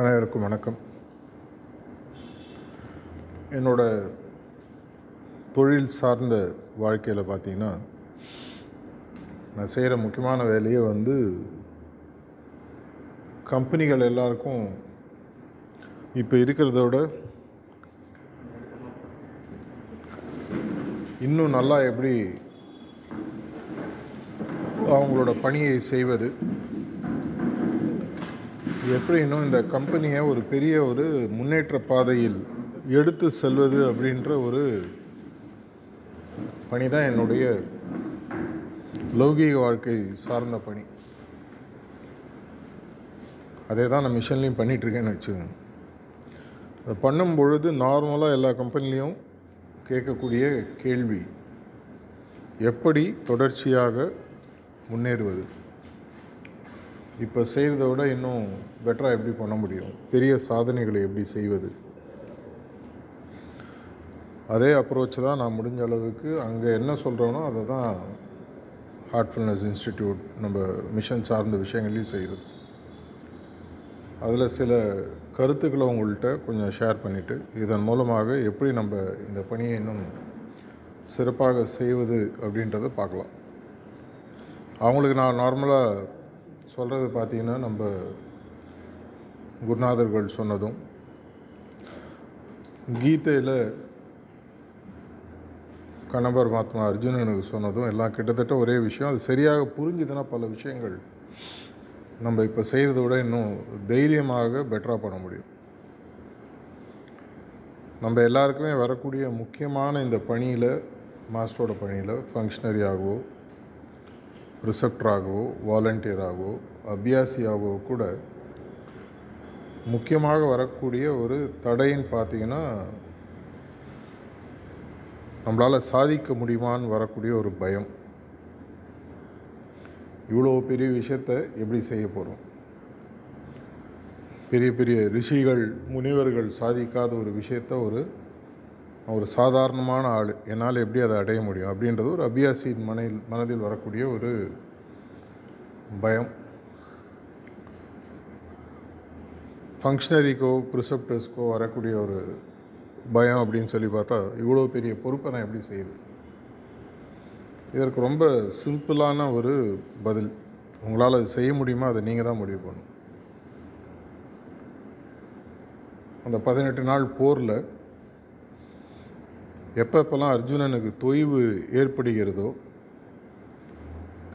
அனைவருக்கும் வணக்கம். என்னோட தொழில் சார்ந்த வாழ்க்கையில் பார்த்தீங்கன்னா நான் செய்கிற முக்கியமான வேலையை வந்து கம்பெனிகள் எல்லாருக்கும் இப்போ இருக்கிறத விட இன்னும் நல்லா எப்படி அவங்களோட பணியை செய்வது எப்படி இந்த கம்பெனியை ஒரு பெரிய ஒரு முன்னேற்ற பாதையில் எடுத்து செல்வது அப்படின்ற ஒரு பணி தான் என்னுடைய லௌகீக வாழ்க்கை சார்ந்த பணி. அதே தான் நான் மிஷன்லேயும் பண்ணிகிட்ருக்கேன்னு வச்சுக்கோங்க. அதை பண்ணும் பொழுது நார்மலாக எல்லா கம்பெனிலையும் கேட்கக்கூடிய கேள்வி எப்படி தொடர்ச்சியாக முன்னேறுவது? இப்போ செய்கிறத விட இன்னும் பெட்டராக எப்படி பண்ண முடியும்? பெரிய சாதனைகளை எப்படி செய்வது? அதே அப்ரோச் தான் நான் முடிஞ்ச அளவுக்கு அங்கே என்ன சொல்கிறோனோ அதை தான் ஹார்ட்ஃபுல்னஸ் இன்ஸ்டிடியூட் நம்ம மிஷன் சார்ந்த விஷயங்களையும் செய்கிறது அதில் சில கருத்துக்களை உங்கள்கிட்ட கொஞ்சம் ஷேர் பண்ணிவிட்டு இதன் மூலமாக எப்படி நம்ம இந்த பணியை இன்னும் சிறப்பாக செய்வது அப்படின்றத பார்க்கலாம். அவங்களுக்கு நான் நார்மலாக சொல்கிறது பார்த்திங்கன்னா நம்ம குருநாதர்கள் சொன்னதும் கீதையில் கணபர் மகாத்மா அர்ஜுனனுக்கு சொன்னதும் எல்லாம் கிட்டத்தட்ட ஒரே விஷயம். அது சரியாக புரிஞ்சுதுன்னா பல விஷயங்கள் நம்ம இப்போ செய்கிறத விட இன்னும் தைரியமாக பெட்டராக பண்ண முடியும். நம்ம எல்லாருக்குமே வரக்கூடிய முக்கியமான இந்த பணியில் மாஸ்டரோட பணியில் ஃபங்க்ஷனரி ஆகவோ ரிசப்டராகவோ வாலண்டியராகவோ அபியாசியாகவோ கூட முக்கியமாக வரக்கூடிய ஒரு தடைன்னு பார்த்தீங்கன்னா நம்மளால் சாதிக்க முடியுமான்னு வரக்கூடிய ஒரு பயம். இவ்வளோ பெரிய விஷயத்தை எப்படி செய்ய போகிறோம் பெரிய பெரிய ரிஷிகள் முனிவர்கள் சாதிக்காத ஒரு விஷயத்த ஒரு ஒரு சாதாரணமான ஆள். என்னால் எப்படி அதை அடைய முடியும்? அப்படின்றது ஒரு அபியாசியின் மனையில் மனதில் வரக்கூடிய ஒரு பயம். ஃபங்க்ஷனரிக்கோ ப்ரிசப்டர்ஸ்க்கோ வரக்கூடிய ஒரு பயம் அப்படின்னு சொல்லி பார்த்தா இவ்வளோ பெரிய பொறுப்பை நான் எப்படி செய்யுது இதற்கு ரொம்ப சிம்பிளான ஒரு பதில். உங்களால் அது செய்ய முடியுமா? அதை நீங்கள் தான் முடிவு பண்ணணும். அந்த பதினெட்டு நாள் போரில் எப்பப்பெல்லாம் அர்ஜுனனுக்கு தொய்வு ஏற்படுகிறதோ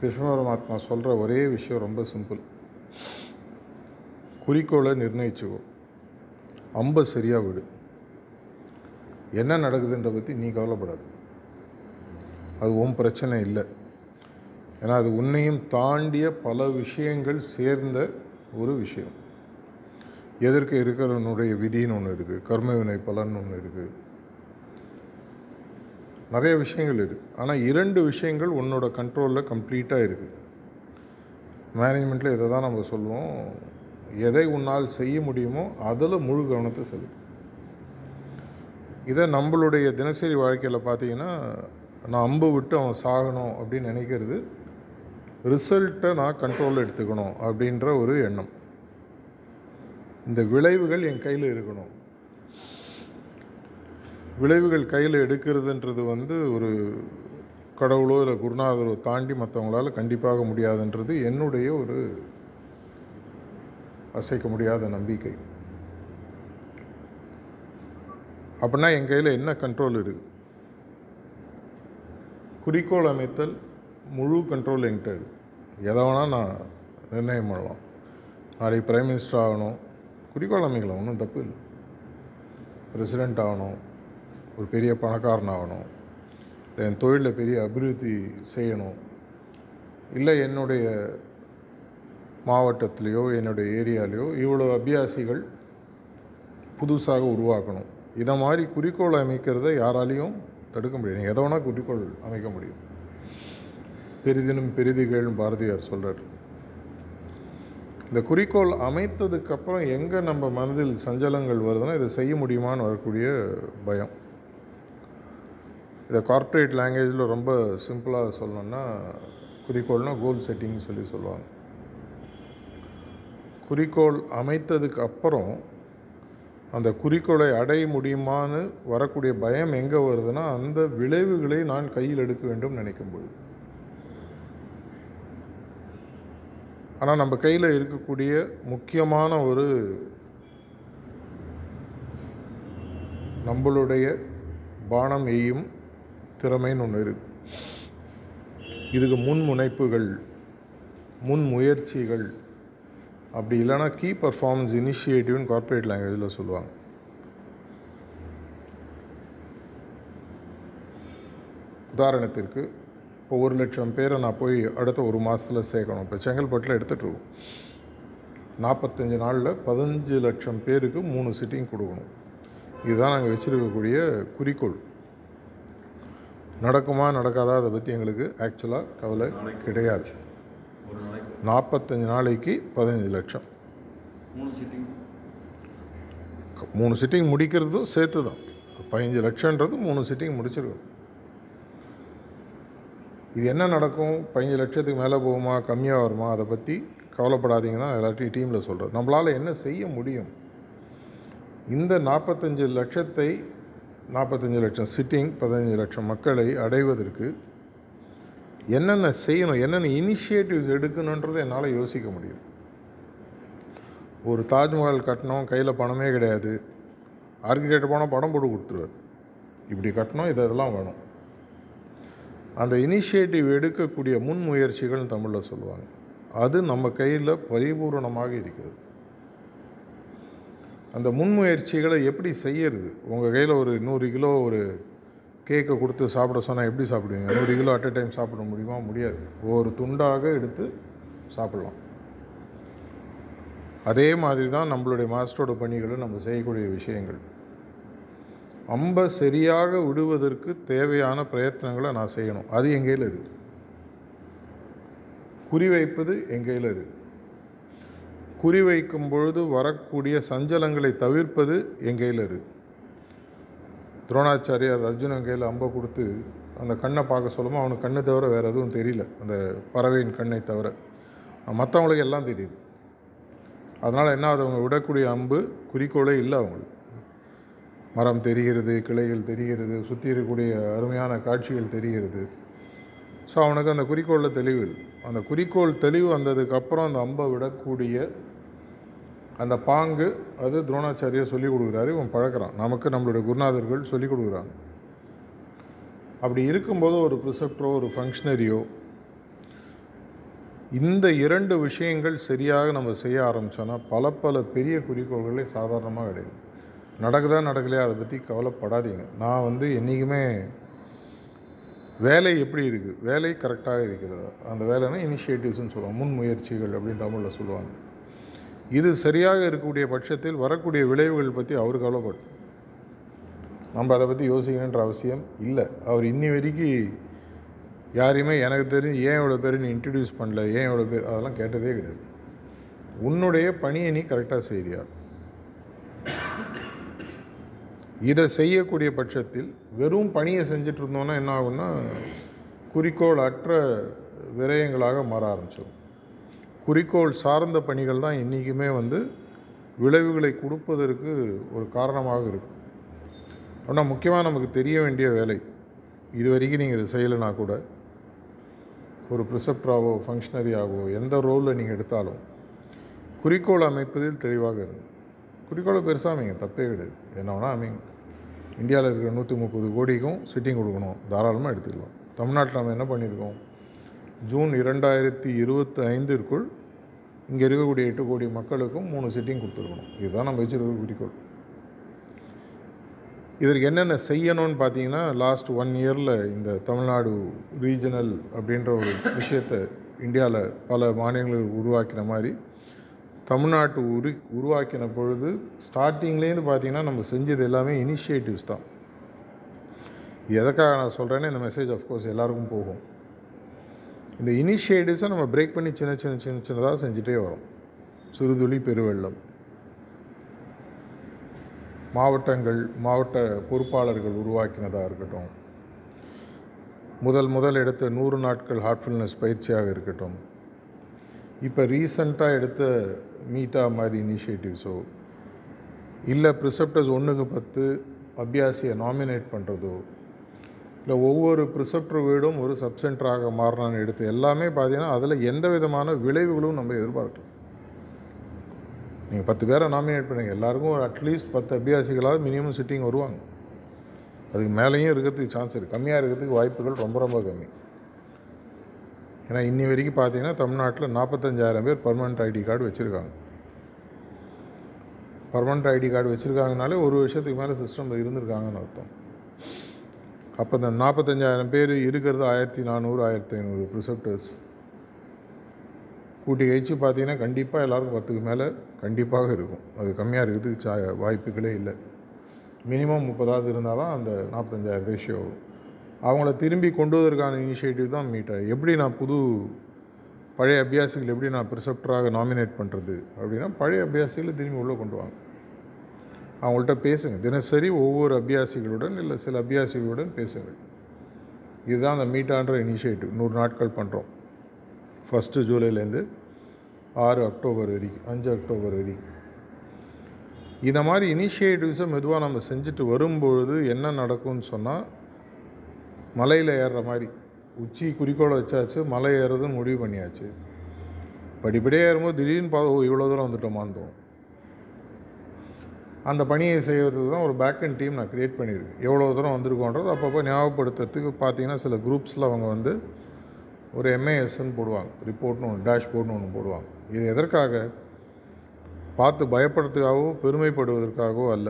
கிருஷ்ண பரமாத்மா சொல்கிற ஒரே விஷயம் ரொம்ப சிம்பிள். குறிக்கோளை நிர்ணயிச்சுக்கோ. அம்பை சரியாக விடு. என்ன நடக்குதுன்ற பற்றி நீ கவலைப்படாது. அது உன் பிரச்சனை இல்லை. ஏன்னா அது உன்னையும் தாண்டிய பல விஷயங்கள் சேர்ந்த ஒரு விஷயம். எதற்கு இருக்கிறவனுடைய விதின்னு ஒன்று இருக்குது கர்மவினை பலன் ஒன்று இருக்குது நிறைய விஷயங்கள் இருக்குது ஆனால் இரண்டு விஷயங்கள் உன்னோட கண்ட்ரோலில் கம்ப்ளீட்டாக இருக்குது மேனேஜ்மெண்ட்டில் இதை தான் நம்ம சொல்லுவோம். எதை உன்னால் செய்ய முடியுமோ அதில் முழு கவனத்தை செலுத்து. இதை நம்மளுடைய தினசரி வாழ்க்கையில் பார்த்தீங்கன்னா நான் அம்பு விட்டு அவன் சாகணும் அப்படின்னு நினைக்கிறது ரிசல்ட்டை நான் கண்ட்ரோலில் எடுத்துக்கணும் அப்படின்ற ஒரு எண்ணம். இந்த விளைவுகள் என் கையில் இருக்கணும். விளைவுகள் கையில் எடுக்கிறதுன்றது வந்து ஒரு கடவுளோ இல்லை குருநாதரோ தாண்டி மற்றவங்களால் கண்டிப்பாக முடியாதுன்றது என்னுடைய ஒரு அசைக்க முடியாத நம்பிக்கை. அப்படின்னா என் கையில் என்ன கண்ட்ரோல் இருக்குது குறிக்கோள் அமைத்தல் முழு கண்ட்ரோல் என்கிட்ட இருக்குது எதை வேணால் நான் நிர்ணயம் பண்ணலாம். நாளைக்கு பிரைம் மினிஸ்டர் ஆகணும். குறிக்கோள் அமைக்கலாம் ஒன்றும் தப்பு இல்லை. பிரசிடெண்ட் ஆகணும். ஒரு பெரிய பணக்காரனாகணும். இல்லை என் தொழிலில் பெரிய அபிவிருத்தி செய்யணும். இல்லை என்னுடைய மாவட்டத்திலேயோ என்னுடைய ஏரியாலேயோ இவ்வளோ அபியாசிகள் புதுசாக உருவாக்கணும். இதை மாதிரி குறிக்கோள் அமைக்கிறத யாராலையும் தடுக்க முடியாது. எதை வேணால் குறிக்கோள் அமைக்க முடியும். பெரிதினும் பெரிதிகள்னு பாரதியார் சொல்கிறார் இந்த குறிக்கோள் அமைத்ததுக்கப்புறம் எங்கே நம்ம மனதில் சஞ்சலங்கள் வருதுன்னா இதை செய்ய முடியுமான்னு வரக்கூடிய பயம். இதை கார்ப்பரேட் லாங்குவேஜில் ரொம்ப சிம்பிளாக சொல்லணும்னா குறிக்கோள்னால் கோல் செட்டிங்னு சொல்லி சொல்லுவாங்க. குறிக்கோள் அமைத்ததுக்கு அப்புறம் அந்த குறிக்கோளை அடைய முடியுமான்னு வரக்கூடிய பயம் எங்கே வருதுன்னா அந்த விளைவுகளை நான் கையில் எடுக்க வேண்டும் நினைக்கும்போது ஆனால் நம்ம கையில் இருக்கக்கூடிய முக்கியமான ஒரு நம்மளுடைய பானம் எய்யும் திறமைன்னு ஒன்று இருக்கு. இதுக்கு முன் முனைப்புகள் முன் முயற்சிகள் அப்படி இல்லைன்னா கீ பர்ஃபார்மன்ஸ் இனிஷியேட்டிவ்னு கார்ப்பரேட் லாங்குவேஜில் சொல்லுவாங்க. உதாரணத்திற்கு இப்போ ஒரு லட்சம் பேரை நான் போய் அடுத்த ஒரு மாதத்தில் சேர்க்கணும். இப்போ செங்கல்பட்டில் எடுத்துகிட்டு நாற்பத்தஞ்சு நாளில் பதினஞ்சு லட்சம் பேருக்கு மூணு சிட்டிங் கொடுக்கணும். இதுதான் நாங்கள் வச்சுருக்கக்கூடிய குறிக்கோள். நடக்குமா நடக்காதா அதை பற்றி எங்களுக்கு ஆக்சுவலாக கவலை கிடையாது. நாற்பத்தஞ்சு நாளைக்கு பதினஞ்சு லட்சம். மூணு சிட்டிங் மூணு சிட்டிங் முடிக்கிறதும் சேர்த்து தான் பதினஞ்சு லட்சன்றது மூணு சிட்டிங் முடிச்சிருக்கோம். இது என்ன நடக்கும்? பதினஞ்சு லட்சத்துக்கு மேலே போகுமா கம்மியாக வருமா? அதை பற்றி கவலைப்படாதீங்க தான் எல்லாத்தையும் டீமில் சொல்கிறது நம்மளால் என்ன செய்ய முடியும்? இந்த நாற்பத்தஞ்சு லட்சத்தை நாற்பத்தஞ்சு லட்சம் சிட்டிங் பதினஞ்சு லட்சம் மக்களை அடைவதற்கு என்னென்ன செய்யணும் என்னென்ன இனிஷியேட்டிவ்ஸ் எடுக்கணுன்றதை என்னால் யோசிக்க முடியும். ஒரு தாஜ்மஹால் கட்டணும் கையில் பணமே கிடையாது. ஆர்கிடெக்ட் போனால் படம் போட்டு கொடுத்துருவார். இப்படி கட்டணும் இது இதெல்லாம் வேணும். அந்த இனிஷியேட்டிவ் எடுக்கக்கூடிய முன்முயற்சிகள் தமிழில் சொல்லுவாங்க. அது நம்ம கையில் பரிபூரணமாக இருக்கிறது. அந்த முன்முயற்சிகளை எப்படி செய்யறது? உங்கள் கையில் ஒரு நூறு கிலோ ஒரு கேக்கை கொடுத்து சாப்பிட சொன்னால் எப்படி சாப்பிடுவீங்க? நூறு கிலோ அட் அ டைம் சாப்பிட முடியுமா? முடியாது. ஒவ்வொரு துண்டாக எடுத்து சாப்பிடலாம். அதே மாதிரி தான் நம்மளுடைய மாஸ்டரோட பணிகளை நம்ம செய்யக்கூடிய விஷயங்கள். அம்பை சரியாக விடுவதற்கு தேவையான பிரயத்தனங்களை நான் செய்யணும். அது என் கையில் குறிவைப்பது குறி இருக்குது என் கையில் குறி வைக்கும் பொழுது வரக்கூடிய சஞ்சலங்களை தவிர்ப்பது என் கையில் இருக்கு துரோணாச்சாரியார் அர்ஜுனன் கையில் அம்பை கொடுத்து அந்த கண்ணை பார்க்க சொல்லுமோ? அவனுக்கு கண்ணை தவிர வேறு எதுவும் தெரியல. அந்த பறவையின் கண்ணை தவிர. மற்றவங்களுக்கு எல்லாம் தெரியுது. அதனால் என்ன ஆகுது? அவங்க விடக்கூடிய அம்பு குறிக்கோளே இல்லை அவங்களுக்கு. மரம் தெரிகிறது கிளைகள் தெரிகிறது சுற்றி இருக்கக்கூடிய அருமையான காட்சிகள் தெரிகிறது. ஸோ அவனுக்கு அந்த குறிக்கோளில் தெளிவு இல்லை. அந்த குறிக்கோள் தெளிவு வந்ததுக்கப்புறம் அந்த அம்பை விடக்கூடிய அந்த பாங்கு அது துரோணாச்சாரியர் சொல்லிக் கொடுக்குறாரு இவன் பழக்கிறான் நமக்கு நம்மளுடைய குருநாதர்கள் சொல்லிக் கொடுக்குறாங்க. அப்படி இருக்கும்போது ஒரு ப்ரிசெப்டரோ ஒரு ஃபங்க்ஷனரியோ இந்த இரண்டு விஷயங்கள் சரியாக நம்ம செய்ய ஆரம்பித்தோன்னா பல பல பெரிய குறிக்கோள்களே சாதாரணமாக கிடையாது நடக்குதா நடக்கலையா அதை பற்றி கவலைப்படாதீங்க. நான் வந்து என்றைக்குமே வேலை எப்படி இருக்குது வேலை கரெக்டாக இருக்கிறதா? அந்த வேலைனா இனிஷியேட்டிவ்ஸ்னு சொல்லுவாங்க. முன்முயற்சிகள் அப்படின்னு தமிழில் சொல்லுவாங்க. இது சரியாக இருக்கக்கூடிய பட்சத்தில் வரக்கூடிய விளைவுகள் பற்றி அவர் கவலைப்படும் நம்ம அதை பற்றி யோசிக்கணுன்ற அவசியம் இல்லை. அவர் இன்னி வரைக்கும் யாரையுமே எனக்கு தெரிஞ்சு ஏன் இவ்வளோ பேர் நீ இன்ட்ரடியூஸ் பண்ணல? ஏன் இவ்வளோ பேர்? அதெல்லாம் கேட்டதே கிடையாது. உன்னுடைய பணியை நீ கரெக்டாக செய்றியா? இதை செய்யக்கூடிய பட்சத்தில் வெறும் பணியை செஞ்சுட்டு இருந்தோன்னா என்ன ஆகும்னா குறிக்கோள் அற்ற விரயங்களாக மாற ஆரம்பிச்சிடும் குறிக்கோள் சார்ந்த பணிகள் தான் என்றைக்குமே வந்து விளைவுகளை கொடுப்பதற்கு ஒரு காரணமாக இருக்கும். ஆனால் முக்கியமாக நமக்கு தெரிய வேண்டிய வேலை இது வரைக்கும் நீங்கள் இதை செய்யலைனா கூட ஒரு ப்ரிசப்டராகவோ ஃபங்க்ஷனரியாகவோ எந்த ரோலில் நீங்கள் எடுத்தாலும் குறிக்கோள் அமைப்பதில் தெளிவாக இருக்கும் குறிக்கோளை பெருசாக அமைங்க தப்பே கிடையாது. என்ன வேணால் அமைங்க இந்தியாவில் இருக்கிற நூற்றி முப்பது கோடிக்கும் சிட்டிங் கொடுக்கணும். தாராளமாக எடுத்துக்கலாம். தமிழ்நாட்டில் நம்ம என்ன பண்ணியிருக்கோம்? ஜூன் இரண்டாயிரத்தி இருபத்தி ஐந்திற்குள் இங்கே இருக்கக்கூடிய எட்டு கோடி மக்களுக்கும் மூணு சிட்டிங் கொடுத்துருக்கணும். இதுதான் நம்ம வச்சுருக்க குறிக்கோள். இதற்கு என்னென்ன செய்யணும்னு பார்த்தீங்கன்னா லாஸ்ட் ஒன் இயரில் இந்த தமிழ்நாடு ரீஜனல் அப்படின்ற ஒரு விஷயத்தை இந்தியாவில் பல மாநிலங்களில் உருவாக்கின மாதிரி தமிழ்நாட்டு உரு உருவாக்கின பொழுது ஸ்டார்டிங்லேருந்து பார்த்தீங்கன்னா நம்ம செஞ்சது எல்லாமே இனிஷியேட்டிவ்ஸ் தான். எதற்காக நான் சொல்கிறேன்னா இந்த மெசேஜ் அஃப்கோர்ஸ் எல்லாருக்கும் போகும். இந்த இனிஷியேட்டிவ்ஸை நம்ம பிரேக் பண்ணி சின்ன சின்ன சின்ன சின்னதாக செஞ்சுட்டே வரோம். சிறுதுளி பெருவெள்ளம். மாவட்டங்கள் மாவட்ட பொறுப்பாளர்கள் உருவாக்கினதாக இருக்கட்டும். முதல் முதல் எடுத்த நூறு நாட்கள் ஹார்ட்ஃபுல்னஸ் பயிற்சியாக இருக்கட்டும். இப்போ ரீசண்டாக எடுத்த மீட்டா மாதிரி இனிஷியேட்டிவ்ஸோ இல்லை ப்ரிசெப்டர்ஸ் ஒன்றுக்கு பத்து அபியாசியை நாமினேட் பண்ணுறதோ இல்லை ஒவ்வொரு ப்ரிசெப்டர் வீடும் ஒரு சப்சென்டராக மாறினான்னு எடுத்து எல்லாமே பார்த்தீங்கன்னா அதில் எந்த விதமான விளைவுகளும் நம்ம எதிர்பார்க்கலாம் நீங்கள் பத்து பேரை நாமினேட் பண்ணுங்க. எல்லாருக்கும் ஒரு அட்லீஸ்ட் பத்து அபியாசிகளாவது மினிமம் சிட்டிங் வருவாங்க. அதுக்கு மேலேயும் இருக்கிறதுக்கு சான்ஸ் இருக்குது கம்மியாக இருக்கிறதுக்கு வாய்ப்புகள் ரொம்ப ரொம்ப கம்மி. ஏன்னா இன்னி வரைக்கும் பார்த்தீங்கன்னா தமிழ்நாட்டில் நாற்பத்தஞ்சாயிரம் பேர் பர்மனெண்ட் ஐடி கார்டு வச்சுருக்காங்க. பர்மனெண்ட் ஐடி கார்டு வச்சுருக்காங்கனாலே ஒரு வருஷத்துக்கு மேலே சிஸ்டமில் இருந்திருக்காங்கன்னு அர்த்தம். அப்போ இந்த நாற்பத்தஞ்சாயிரம் பேர் இருக்கிறது ஆயிரத்தி நானூறு ஆயிரத்தி ஐநூறு ப்ரிசெப்டர்ஸ் கூட்டி கழிச்சு பார்த்தீங்கன்னா கண்டிப்பாக எல்லாருக்கும் பத்துக்கு மேலே கண்டிப்பாக இருக்கும். அது கம்மியாக இருக்கிறதுக்கு சா வாய்ப்புகளே இல்லை. மினிமம் முப்பதாவது இருந்தால் தான் அந்த நாற்பத்தஞ்சாயிரம் ரேஷியோ வரும். அவங்கள திரும்பி கொண்டு வருவதற்கான இனிஷியேட்டிவ் தான் மீட்டை எப்படி நான் புது பழைய அபியாசிகள் எப்படி நான் ப்ரிசெப்டராக நாமினேட் பண்ணுறது அப்படின்னா பழைய அபியாசிகளை திரும்பி உள்ளே கொண்டு வாங்க. அவங்கள்ட்ட பேசுங்க. தினசரி ஒவ்வொரு அபியாசிகளுடன் இல்லை சில அபியாசிகளுடன் பேசுங்க இதுதான் அந்த மீட்டான்ற இனிஷியேட்டிவ் நூறு நாட்கள் பண்ணுறோம் ஃபஸ்ட்டு ஜூலைலேருந்து ஆறு அக்டோபர் வரைக்கும் அஞ்சு அக்டோபர் வரைக்கும் இந்த மாதிரி இனிஷியேட்டிவ்ஸை மெதுவாக நம்ம செஞ்சுட்டு வரும்பொழுது என்ன நடக்கும்னு சொன்னால் மலையில் ஏறுற மாதிரி. உச்சி குறிக்கோளை வச்சாச்சு மலை ஏறுறதுன்னு முடிவு பண்ணியாச்சு. படிப்படியாக ஏறும்போது திடீர்னு பா ஓ இவ்வளோ தூரம் வந்துட்டோமான்னு தோணும். அந்த பணியை செய்கிறது தான் ஒரு பேக் அண்ட் டீம் நான் க்ரியேட் பண்ணியிருக்கேன். எவ்வளோ தூரம் வந்திருக்கோன்றது அப்பப்போ ஞாபகப்படுத்துறதுக்கு பார்த்தீங்கன்னா சில குரூப்ஸில் அவங்க வந்து ஒரு எம்ஏஎஸ்ன்னு போடுவாங்க. ரிப்போர்ட்னு ஒன்று டேஷ்போர்ட்னு ஒன்று போடுவாங்க. இது எதற்காக? பார்த்து பயப்படுறதுக்காகவோ பெருமைப்படுவதற்காகவோ அல்ல.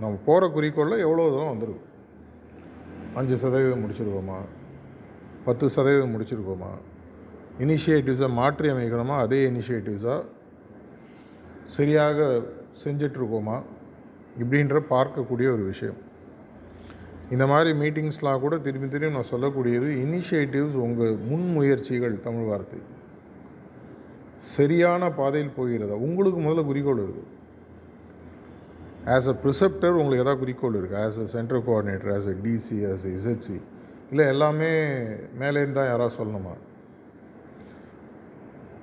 நம்ம போகிற குறிக்கோளில் எவ்வளோ தூரம் வந்திருக்கும். அஞ்சு சதவீதம் முடிச்சிருக்கோமா? பத்து சதவீதம் முடிச்சிருக்கோமா? இனிஷியேட்டிவ்ஸை மாற்றி அமைக்கணுமா? அதே இனிஷியேட்டிவ்ஸாக சரியாக செஞ்சிட்ருக்கோமா? இப்படின்ற பார்க்கக்கூடிய ஒரு விஷயம். இந்த மாதிரி மீட்டிங்ஸ்லாம் கூட திரும்பி திரும்பி நான் சொல்லக்கூடியது இனிஷியேட்டிவ்ஸ் உங்கள் முன்முயற்சிகள் தமிழ் வார்த்தை. சரியான பாதையில் போகிறதா? உங்களுக்கு முதல்ல குறிக்கோள் இருக்குது ஆஸ் அ ப்ரிசெப்டர் உங்களுக்கு எதாவது குறிக்கோள் இருக்குது as a central coordinator as a DC as a ZC இல்லை எல்லாமே மேலேருந்து தான் யாராவது சொல்லணுமா?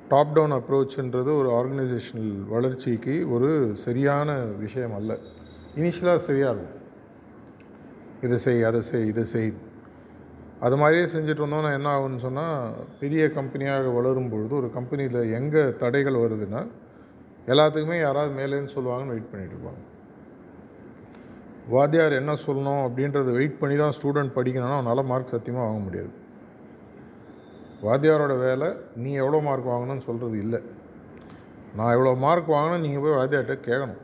டாப் டவுன் அப்ரோச்ன்றது ஒரு ஆர்கனைசேஷனல் வளர்ச்சிக்கு ஒரு சரியான விஷயம் அல்ல. இனிஷியலாக சரியாக இருக்கும். இதை செய் அதை செய் இதை செய். அது மாதிரியே செஞ்சுட்டு இருந்தோம்னா என்ன ஆகும்னு சொன்னால் பெரிய கம்பெனியாக வளரும் பொழுது ஒரு கம்பெனியில் எங்கே தடைகள் வருதுன்னா எல்லாத்துக்குமே யாராவது மேலேன்னு சொல்லுவாங்கன்னு வெயிட் பண்ணிகிட்டு இருப்பாங்க. வாத்தியார் என்ன சொல்லணும் அப்படின்றத வெயிட் பண்ணி தான் ஸ்டூடெண்ட் படிக்கணும்னா அவனால் மார்க் சத்தியமாக வாங்க முடியாது. வாத்தியாரோட வேலை நீ எவ்வளோ மார்க் வாங்கணும்னு சொல்கிறது இல்லை. நான் எவ்வளோ மார்க் வாங்கினேன் நீங்கள் போய் வாத்தியார்கிட்ட கேட்கணும்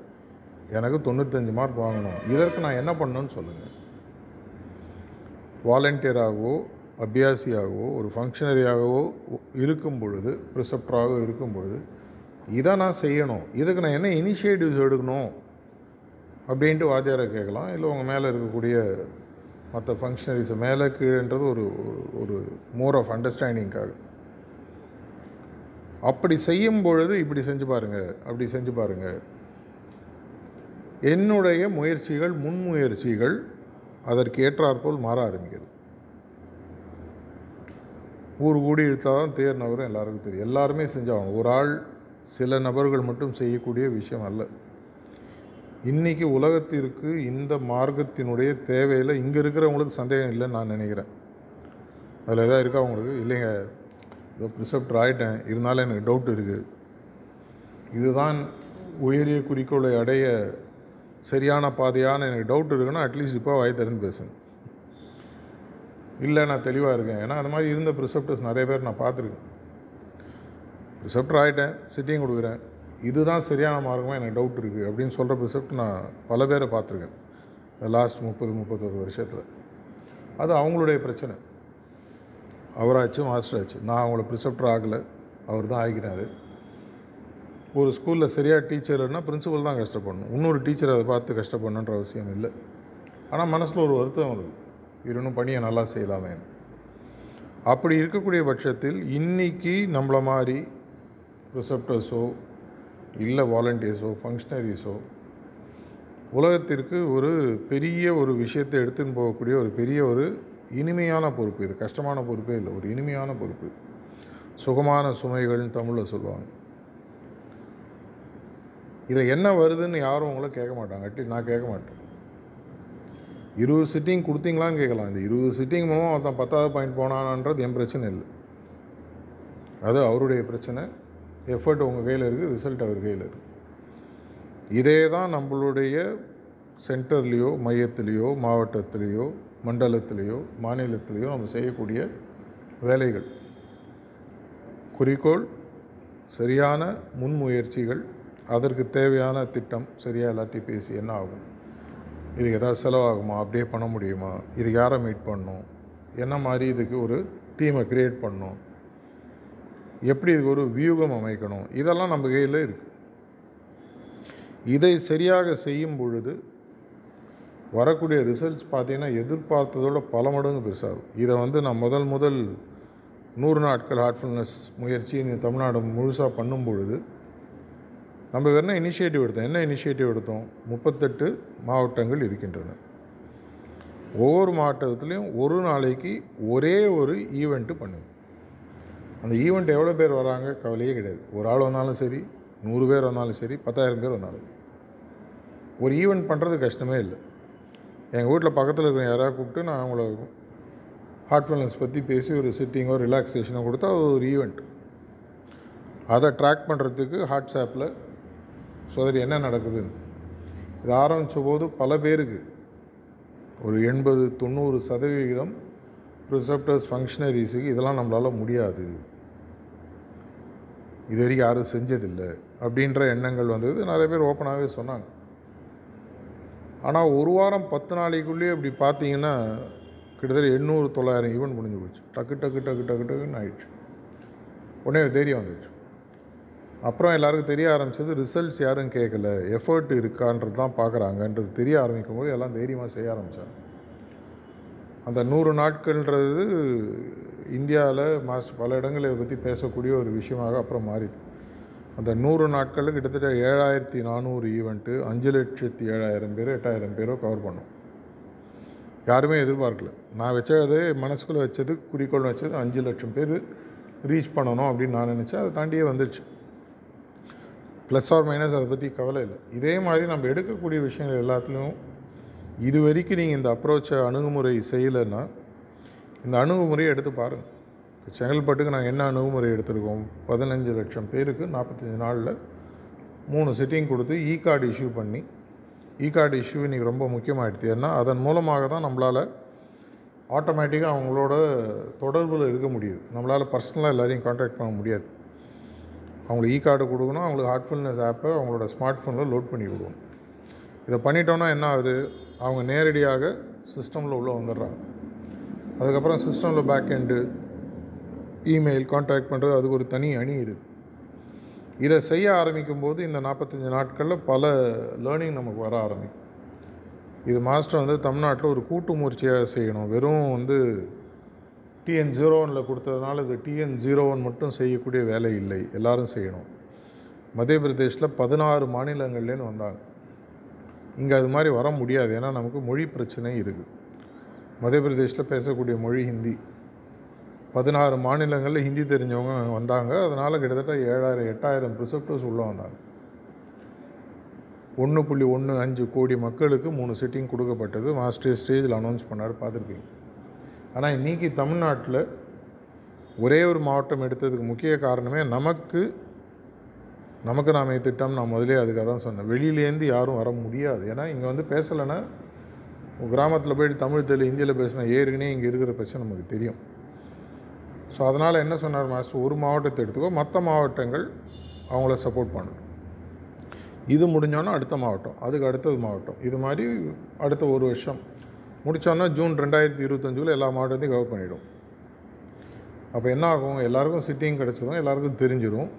எனக்கு தொண்ணூத்தஞ்சு மார்க் வாங்கணும். இதற்கு நான் என்ன பண்ணணும்னு சொல்லுங்கள் வாலண்டியராகவோ அபியாசியாகவோ ஒரு ஃபங்க்ஷனரியாகவோ இருக்கும் பொழுது ப்ரிசெப்டராகவோ இருக்கும் பொழுது இதை நான் செய்யணும். இதுக்கு நான் என்ன இனிஷியேட்டிவ்ஸ் எடுக்கணும்? அப்படின்ட்டு வாத்தியாரை கேட்கலாம். இல்லை உங்கள் மேலே இருக்கக்கூடிய மற்ற ஃபங்க்ஷனரிஸ் மேலே கீழேன்றது ஒரு ஒரு மோர் ஆஃப் அண்டர்ஸ்டாண்டிங்காக அப்படி செய்யும் பொழுது இப்படி செஞ்சு பாருங்கள் அப்படி செஞ்சு பாருங்கள் என்னுடைய முயற்சிகள் முன்முயற்சிகள் அதற்கு ஏற்றாற்போல் மாற ஆரம்பிக்குது. ஊர் கூடி இழுத்தால் தான் தேர் நபரும் எல்லாருக்கும் தெரியும். எல்லாருமே செஞ்சாகணும். ஒரு ஆள் சில நபர்கள் மட்டும் செய்யக்கூடிய விஷயம் அல்ல. இன்றைக்கி உலகத்திற்கு இந்த மார்க்கத்தினுடைய தேவையில் இங்கே இருக்கிறவங்களுக்கு சந்தேகம் இல்லைன்னு நான் நினைக்கிறேன். அதில் எதாவது இருக்கா உங்களுக்கு? இல்லைங்க. ஏதோ ப்ரிசெப்டர் ஆகிட்டேன் இருந்தாலும் எனக்கு டவுட் இருக்குது இதுதான் உயரிய குறிக்கோளை அடைய சரியான பாதையான எனக்கு டவுட் இருக்குன்னா அட்லீஸ்ட் இப்போ வாய் திறந்து பேசுங்க. இல்லை நான் தெளிவாக இருக்கேன். ஏன்னா அந்த மாதிரி இருந்த ப்ரிசெப்டர்ஸ் நிறைய பேர் நான் பார்த்துருக்கேன். ப்ரிசெப்டர் ஆகிட்டேன் சிட்டியும் கொடுக்குறேன். இதுதான் சரியான மார்க்கமாக எனக்கு டவுட் இருக்குது அப்படின்னு சொல்கிற ப்ரிசெப்ட் நான் பல பேரை பார்த்துருக்கேன். இந்த லாஸ்ட் முப்பது முப்பத்தொரு வருஷத்தில். அது அவங்களுடைய பிரச்சனை. அவராச்சு மாஸ்டர் ஆச்சு நான் அவங்கள ப்ரிசெப்டர் ஆகலை. அவர் தான் ஆகிக்கிறாரு. ஒரு ஸ்கூலில் சரியாக டீச்சர்னா பிரின்சிபல் தான் கஷ்டப்படணும். இன்னொரு டீச்சர் அதை பார்த்து கஷ்டப்படணுன்ற அவசியம் இல்லை. ஆனால் மனசில் ஒரு வருத்தம் இருக்குது இன்னும் பணியை நல்லா செய்யலாமே. அப்படி இருக்கக்கூடிய பட்சத்தில் இன்றைக்கி நம்மளை மாதிரி ரிசப்டர்ஸோ இல்லை வாலண்டியர்ஸோ ஃபங்க்ஷனரிஸோ உலகத்திற்கு ஒரு பெரிய ஒரு விஷயத்தை எடுத்துன்னு போகக்கூடிய ஒரு பெரிய ஒரு இனிமையான பொறுப்பு இது. கஷ்டமான பொறுப்பே இல்லை. ஒரு இனிமையான பொறுப்பு. சுகமான சுமைகள்னு தமிழில் சொல்லுவாங்க. இதில் என்ன வருதுன்னு யாரும் உங்களை கேட்க மாட்டாங்க. அட்லீஸ்ட் நான் கேட்க மாட்டேன். இருபது சிட்டிங் கொடுத்தீங்களான்னு கேட்கலாம். இந்த இருபது சிட்டிங் மூலம் ஒருத்தன் பத்தாவது பாயிண்ட் போனான்ன்றது என் பிரச்சனை இல்லை. அது அவருடைய பிரச்சனை. எஃபர்ட் உங்கள் கையில் இருக்குது ரிசல்ட் அவர் கையில் இருக்குது இதே தான் நம்மளுடைய சென்டர்லேயோ மையத்திலேயோ மாவட்டத்திலேயோ மண்டலத்திலேயோ மாநிலத்திலேயோ நம்ம செய்யக்கூடிய வேலைகள். குறிக்கோள் சரியான முன்முயற்சிகள் அதற்கு தேவையான திட்டம் சரியாக இல்லாட்டி பேசி என்ன ஆகும்? இதுக்கு ஏதாவது செலவாகுமா? அப்படியே பண்ண முடியுமா? இதுக்கு யாரை மீட் பண்ணும் என்ன மாதிரி இதுக்கு ஒரு டீமை க்ரியேட் பண்ணும் எப்படி இதுக்கு ஒரு வியூகம் அமைக்கணும்? இதெல்லாம் நம்ம கையில் இருக்குது இதை சரியாக செய்யும் பொழுது வரக்கூடிய ரிசல்ட்ஸ் பார்த்தீங்கன்னா எதிர்பார்த்ததோட பல மடங்கு பெருசாகும். இதை வந்து நான் முதல் முதல் நூறு நாட்கள் ஹார்ட்ஃபுல்னஸ் முயற்சி தமிழ்நாடு முழுசாக பண்ணும் பொழுது நம்ம என்ன இனிஷியேட்டிவ் எடுத்தோம். என்ன இனிஷியேட்டிவ் எடுத்தோம்? முப்பத்தெட்டு மாவட்டங்கள் இருக்கின்றன. ஒவ்வொரு மாவட்டத்துலேயும் ஒரு நாளைக்கு ஒரே ஒரு ஈவெண்ட்டு பண்ணுவோம் அந்த ஈவெண்ட் எவ்வளோ பேர் வராங்க கவலையே கிடையாது. ஒரு ஆள் வந்தாலும் சரி நூறு பேர் வந்தாலும் சரி பத்தாயிரம் பேர் வந்தாலும் சரி. ஒரு ஈவெண்ட் பண்ணுறது கஷ்டமே இல்லை. எங்கள் வீட்டில் பக்கத்தில் இருக்கிற யாராவது கூப்பிட்டு நான் அவங்கள ஹார்ட்ஃபுல்னஸ் பற்றி பேசி ஒரு சிட்டிங்கோ ரிலாக்ஸேஷனோ கொடுத்தா அது ஒரு ஈவெண்ட். அதை ட்ராக் பண்ணுறதுக்கு வாட்ஸ்ஆப்பில் சோதரி என்ன நடக்குதுன்னு. இது ஆரம்பித்த போது பல பேருக்கு ஒரு எண்பது தொண்ணூறு சதவிகிதம் ரிசப்டர்ஸ் ஃபங்க்ஷனரிஸுக்கு இதெல்லாம் நம்மளால் முடியாது. இது வரைக்கும் யாரும் செஞ்சதில்லை அப்படின்ற எண்ணங்கள் வந்தது. நிறைய பேர் ஓப்பனாகவே சொன்னாங்க. ஆனால் ஒரு வாரம் பத்து நாளைக்குள்ளேயே அப்படி பார்த்தீங்கன்னா கிட்டத்தட்ட எண்ணூறு தொள்ளாயிரம் ஈவெண்ட் முடிஞ்சு போச்சு. டக்கு டக்கு டக்கு டக்கு டக்குன்னு ஆயிடுச்சு. உடனே தைரியம் வந்துடுச்சு அப்புறம் எல்லாருக்கும் தெரிய ஆரம்பிச்சது ரிசல்ட்ஸ் யாரும் கேட்கல. எஃபர்ட் இருக்கான்றது தான் பார்க்குறாங்கன்றது தெரிய ஆரம்பிக்கும் போது எல்லாம் தைரியமாக செய்ய ஆரம்பித்தாங்க அந்த நூறு நாட்கள்ன்றது இந்தியாவில் மாஸ்டர் பல இடங்களை இதை பற்றி பேசக்கூடிய ஒரு விஷயமாக அப்புறம் மாறிது. அந்த நூறு நாட்களில் கிட்டத்தட்ட ஏழாயிரத்தி நானூறு ஈவெண்ட்டு அஞ்சு லட்சத்தி ஏழாயிரம் பேர் எட்டாயிரம் பேரோ கவர் பண்ணோம். யாருமே எதிர்பார்க்கல. நான் வச்சது மனசுக்குள்ளே வச்சது குறிக்கோள் வச்சது அஞ்சு லட்சம் பேர் ரீச் பண்ணணும் அப்படின்னு நான் நினச்சேன். அதை தாண்டியே வந்துடுச்சு ப்ளஸ் ஆர் மைனஸ் அதை பற்றி கவலை இல்லை. இதே மாதிரி நம்ம எடுக்கக்கூடிய விஷயங்கள் எல்லாத்துலேயும் இது வரைக்கும் நீங்கள் இந்த அப்ரோச்சை அணுகுமுறை செய்யலைன்னா இந்த அணுகுமுறையை எடுத்து பாருங்கள் இப்போ செங்கல்பட்டுக்கு நாங்கள் என்ன அணுகுமுறை எடுத்திருக்கோம்? பதினஞ்சு லட்சம் பேருக்கு நாற்பத்தஞ்சு நாளில் மூணு சிட்டிங் கொடுத்து இ கார்டு இஷ்யூ பண்ணி இ கார்டு இஷ்யூ இன்றைக்கி ரொம்ப முக்கியமாகிடுது ஏன்னா அதன் மூலமாக தான் நம்மளால் ஆட்டோமேட்டிக்காக அவங்களோட தொடர்பில் இருக்க முடியுது. நம்மளால் பர்சனலாக எல்லாரையும் காண்டாக்ட் பண்ண முடியாது. அவங்களுக்கு இ கார்டு கொடுக்கணும் அவங்களுக்கு ஹார்ட்ஃபுல்னஸ் ஆப்பை அவங்களோட ஸ்மார்ட் ஃபோனில் லோட் பண்ணி கொடுக்கணும். இதை பண்ணிட்டோன்னா என்ன ஆகுது? அவங்க நேரடியாக சிஸ்டமில் உள்ளே வந்துடுறாங்க. அதுக்கப்புறம் சிஸ்டமில் பேக் எண்டு இமெயில் காண்டாக்ட் பண்ணுறது அதுக்கு ஒரு தனி அணி இருக்குது இதை செய்ய ஆரம்பிக்கும் போது இந்த நாற்பத்தஞ்சு நாட்களில் பல லேர்னிங் நமக்கு வர ஆரம்பிக்கும். இது மாஸ்டர் வந்து தமிழ்நாட்டில் ஒரு கூட்டு முயற்சியாக செய்யணும். வெறும் வந்து டிஎன் ஜீரோ ஒனில் கொடுத்ததுனால இது டிஎன் ஜீரோ ஒன் மட்டும் செய்யக்கூடிய வேலை இல்லை. எல்லாரும் செய்யணும். மத்திய பிரதேஷில் பதினாறு மாநிலங்கள்லேருந்து வந்தாங்க. இங்கே அது மாதிரி வர முடியாது. ஏன்னா நமக்கு மொழி பிரச்சனை இருக்குது மத்திய பிரதேஷில் பேசக்கூடிய மொழி ஹிந்தி. பதினாறு மாநிலங்களில் ஹிந்தி தெரிஞ்சவங்க வந்தாங்க. அதனால் கிட்டத்தட்ட ஏழாயிரம் எட்டாயிரம் ப்ரிசப்டர்ஸ் உள்ளே வந்தாங்க. ஒன்று புள்ளி ஒன்று அஞ்சு கோடி மக்களுக்கு மூணு சிட்டிங் கொடுக்கப்பட்டது. மாஸ்டர் ஸ்டேஜில் அனௌன்ஸ் பண்ணார். பார்த்துருப்பீங்க ஆனால் இன்றைக்கி தமிழ்நாட்டில் ஒரே ஒரு மாவட்டம் எடுத்ததுக்கு முக்கிய காரணமே நமக்கு நமக்கு நாமே திட்டம் நான் முதலே அதுக்காக தான் சொன்னேன். வெளியிலேருந்து யாரும் வர முடியாது. ஏன்னா இங்கே வந்து பேசலைன்னா கிராமத்தில் போயிட்டு தமிழ் தெரியல இந்தியில் பேசினா ஏற்கனவே இங்கே இருக்கிற பிரச்சனை நமக்கு தெரியும். ஸோ அதனால் என்ன சொன்னார் மாஸ்டர் ஒரு மாவட்டத்தை எடுத்துக்கோ மற்ற மாவட்டங்கள் அவங்கள சப்போர்ட் பண்ணணும் இது முடிஞ்சோன்னா அடுத்த மாவட்டம் அதுக்கு அடுத்தது மாவட்டம். இது மாதிரி அடுத்த ஒரு வருஷம் முடித்தோன்னா ஜூன் ரெண்டாயிரத்தி இருபத்தஞ்சில் எல்லா மாவட்டத்தையும் கவர் பண்ணிவிடும் அப்போ என்ன ஆகும்? எல்லாருக்கும் சிட்டிங் கிடச்சிரும் எல்லாருக்கும் தெரிஞ்சிடும்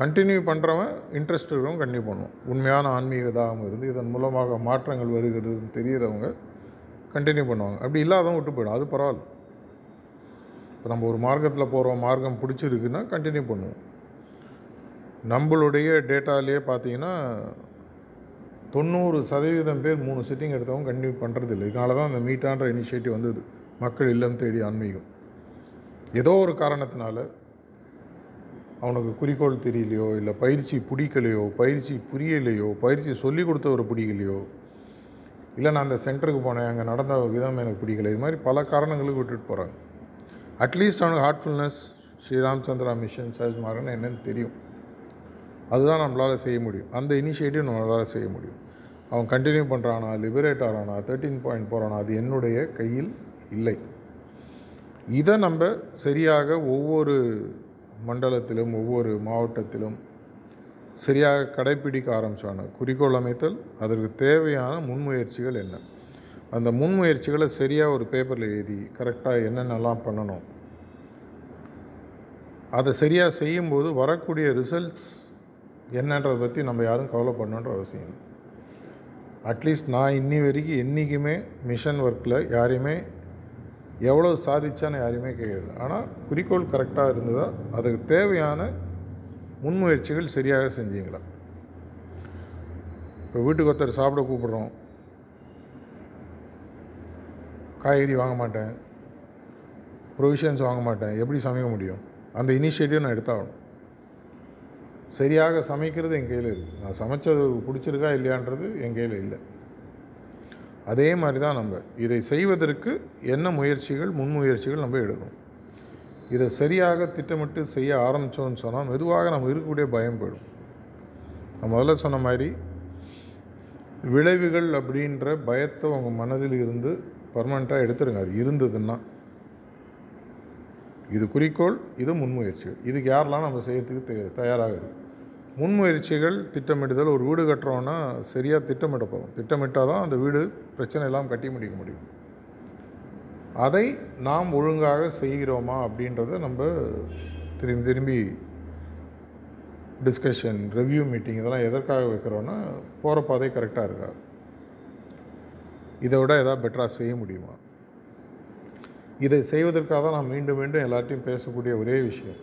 கண்டினியூ பண்ணுறவன் இன்ட்ரெஸ்ட் இருக்கிறவங்க கண்டினியூ பண்ணுவோம் உண்மையான ஆன்மீக தாகம் இருந்து இதன் மூலமாக மாற்றங்கள் வருகிறதுன்னு தெரிகிறவங்க கண்டினியூ பண்ணுவாங்க. அப்படி இல்லாதவங்க விட்டு போயிடும். அது பரவாயில்ல. இப்போ நம்ம ஒரு மார்க்கத்தில் போகிறோம் மார்க்கம் பிடிச்சிருக்குன்னா கண்டினியூ பண்ணுவோம். நம்மளுடைய டேட்டாலேயே பார்த்தீங்கன்னா தொண்ணூறு சதவீதம் பேர் மூணு சிட்டிங் எடுத்தவங்க கண்டினியூ பண்ணுறதில்லை இதனால தான் அந்த மீட்டான்ற இனிஷியேட்டிவ் வந்தது. மக்கள் இல்லம் தேடி ஆன்மீகம். ஏதோ ஒரு காரணத்தினால அவனுக்கு குறிக்கோள் தெரியலையோ இல்லை பயிற்சி பிடிக்கலையோ பயிற்சி புரியலையோ பயிற்சி சொல்லி கொடுத்தவரை பிடிக்கலையோ இல்லை நான் அந்த சென்டருக்கு போனேன் அங்கே நடந்த விதம் எனக்கு பிடிக்கல இது மாதிரி பல காரணங்களுக்கு விட்டுட்டு போகிறாங்க அட்லீஸ்ட் அவனுக்கு ஹார்ட்ஃபுல்னஸ் ஸ்ரீராம்சந்திரா மிஷன் சர்ஜ்மாரன் என்னென்னு தெரியும். அதுதான் நம்மளால் செய்ய முடியும். அந்த இனிஷியேட்டிவ் நம்மளால் செய்ய முடியும். அவன் கண்டினியூ பண்ணுறானா லிபரேட் ஆகிறானா தேர்ட்டீன் பாயிண்ட் போகிறானா அது என்னுடைய கையில் இல்லை. இதை நம்ம சரியாக ஒவ்வொரு மண்டலத்திலும் ஒவ்வொரு மாவட்டத்திலும் சரியாக கடைப்பிடிக்க ஆரம்பித்தாங்க குறிக்கோள் அமைத்தல் அதற்கு தேவையான முன்முயற்சிகள் என்ன? அந்த முன்முயற்சிகளை சரியாக ஒரு பேப்பரில் எழுதி கரெக்டாக என்னென்னலாம் பண்ணணும்? அதை சரியாக செய்யும்போது வரக்கூடிய ரிசல்ட்ஸ் என்னன்றதை பற்றி நம்ம யாரும் கவலைப்படணுன்ற அவசியம் இல்லை. அட்லீஸ்ட் நான் இன்னி வரைக்கும் என்றைக்குமே மிஷன் ஒர்க்கில் யாரையுமே எவ்வளோ சாதிச்சான்னு யாரையுமே கேட்குறது ஆனால் குறிக்கோள் கரெக்டாக இருந்ததா அதுக்கு தேவையான முன்முயற்சிகள் சரியாக செஞ்சீங்களா? இப்போ வீட்டுக்கு ஒருத்தர் சாப்பிட கூப்பிட்றோம். காய்கறி வாங்க மாட்டேன். ப்ரொவிஷன்ஸ் வாங்க மாட்டேன். எப்படி சமைக்க முடியும்? அந்த இனிஷியேட்டிவ் நான் எடுத்தாகணும். சரியாக சமைக்கிறது என் கையில் இருக்குது நான் சமைச்சது பிடிச்சிருக்கா இல்லையான்றது என் கையில் இல்லை. அதே மாதிரி தான் நம்ம இதை செய்வதற்கு என்ன முயற்சிகள் முன்முயற்சிகள் நம்ம எடுக்கணும். இதை சரியாக திட்டமிட்டு செய்ய ஆரம்பித்தோன்னு சொன்னால் மெதுவாக நம்ம இருக்கக்கூடிய பயம் போயிடும். நான் முதல்ல சொன்ன மாதிரி விளைவுகள் அப்படின்ற பயத்தை உங்கள் மனதில் இருந்து பர்மனெண்ட்டாக எடுத்துருங்க. அது இருந்ததுன்னா. இது குறிக்கோள் இது முன்முயற்சிகள். இதுக்கு யாரெல்லாம் நம்ம செய்கிறதுக்கு தே தயாராக இருக்கு? முன்முயற்சிகள் திட்டமிடுதல் ஒரு வீடு கட்டுறோன்னா சரியாக திட்டமிட போகிறோம் திட்டமிட்டால் தான் அந்த வீடு பிரச்சனை எல்லாம் கட்டி முடிக்க முடியும். அதை நாம் ஒழுங்காக செய்கிறோமா அப்படின்றத நம்ம திரும்பி திரும்பி டிஸ்கஷன் ரிவ்யூ மீட்டிங் இதெல்லாம் எதற்காக வைக்கிறோன்னா போகிற பாதை கரெக்டாக இருக்கா? இதை விட எதாவது பெட்டராக செய்ய முடியுமா? இதை செய்வதற்காக தான் நான் மீண்டும் மீண்டும் எல்லார்ட்டையும் பேசக்கூடிய ஒரே விஷயம்.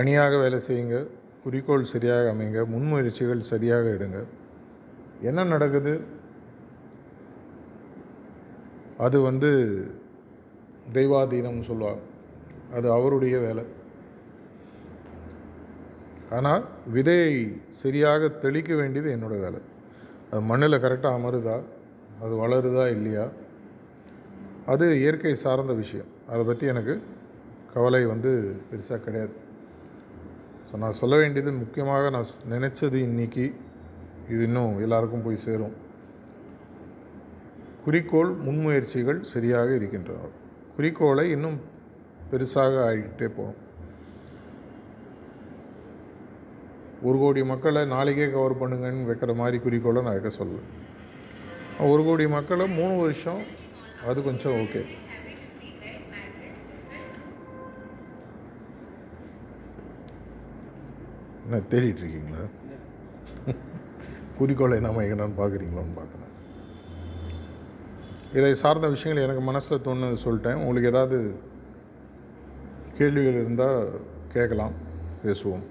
அணியாக வேலை செய்யுங்க. குறிக்கோள் சரியாக அமைங்க முன்முயற்சிகள் சரியாக எடுங்க. என்ன நடக்குது? அது வந்து தெய்வாதீனம் சொல்லுவாங்க. அது அவருடைய வேலை. ஆனால் விதையை சரியாக தெளிக்க வேண்டியது என்னோடய வேலை. அது மண்ணில் கரெக்டாக அமருதா? அது வளருதா இல்லையா? அது இயற்கை சார்ந்த விஷயம். அதை பற்றி எனக்கு கவலை வந்து பெருசாக கிடையாது. ஸோ நான் சொல்ல வேண்டியது முக்கியமாக நான் நினச்சது இன்னைக்கு இது இன்னும் எல்லாருக்கும் போய் சேரும். குறிக்கோள் முன்முயற்சிகள் சரியாக இருக்கின்றன. குறிக்கோளை இன்னும் பெருசாக ஆகிட்டே போகும். ஒரு கோடி மக்களை நாளைக்கே கவர் பண்ணுங்கன்னு வைக்கிற மாதிரி குறிக்கோளை நான் வைக்க சொல்லலை. ஒரு கோடி மக்களை மூணு வருஷம் அது கொஞ்சம் ஓகே என்ன தேடிட்டுருக்கீங்களா? குறிக்கோளை என்ன வைக்கணும்னு பார்க்குறீங்களான்னு பார்க்குறேன் இதை சார்ந்த விஷயங்கள் எனக்கு மனசில் தோணுது சொல்லிட்டேன். உங்களுக்கு ஏதாவது கேள்விகள் இருந்தால் கேட்கலாம் பேசுவோம்.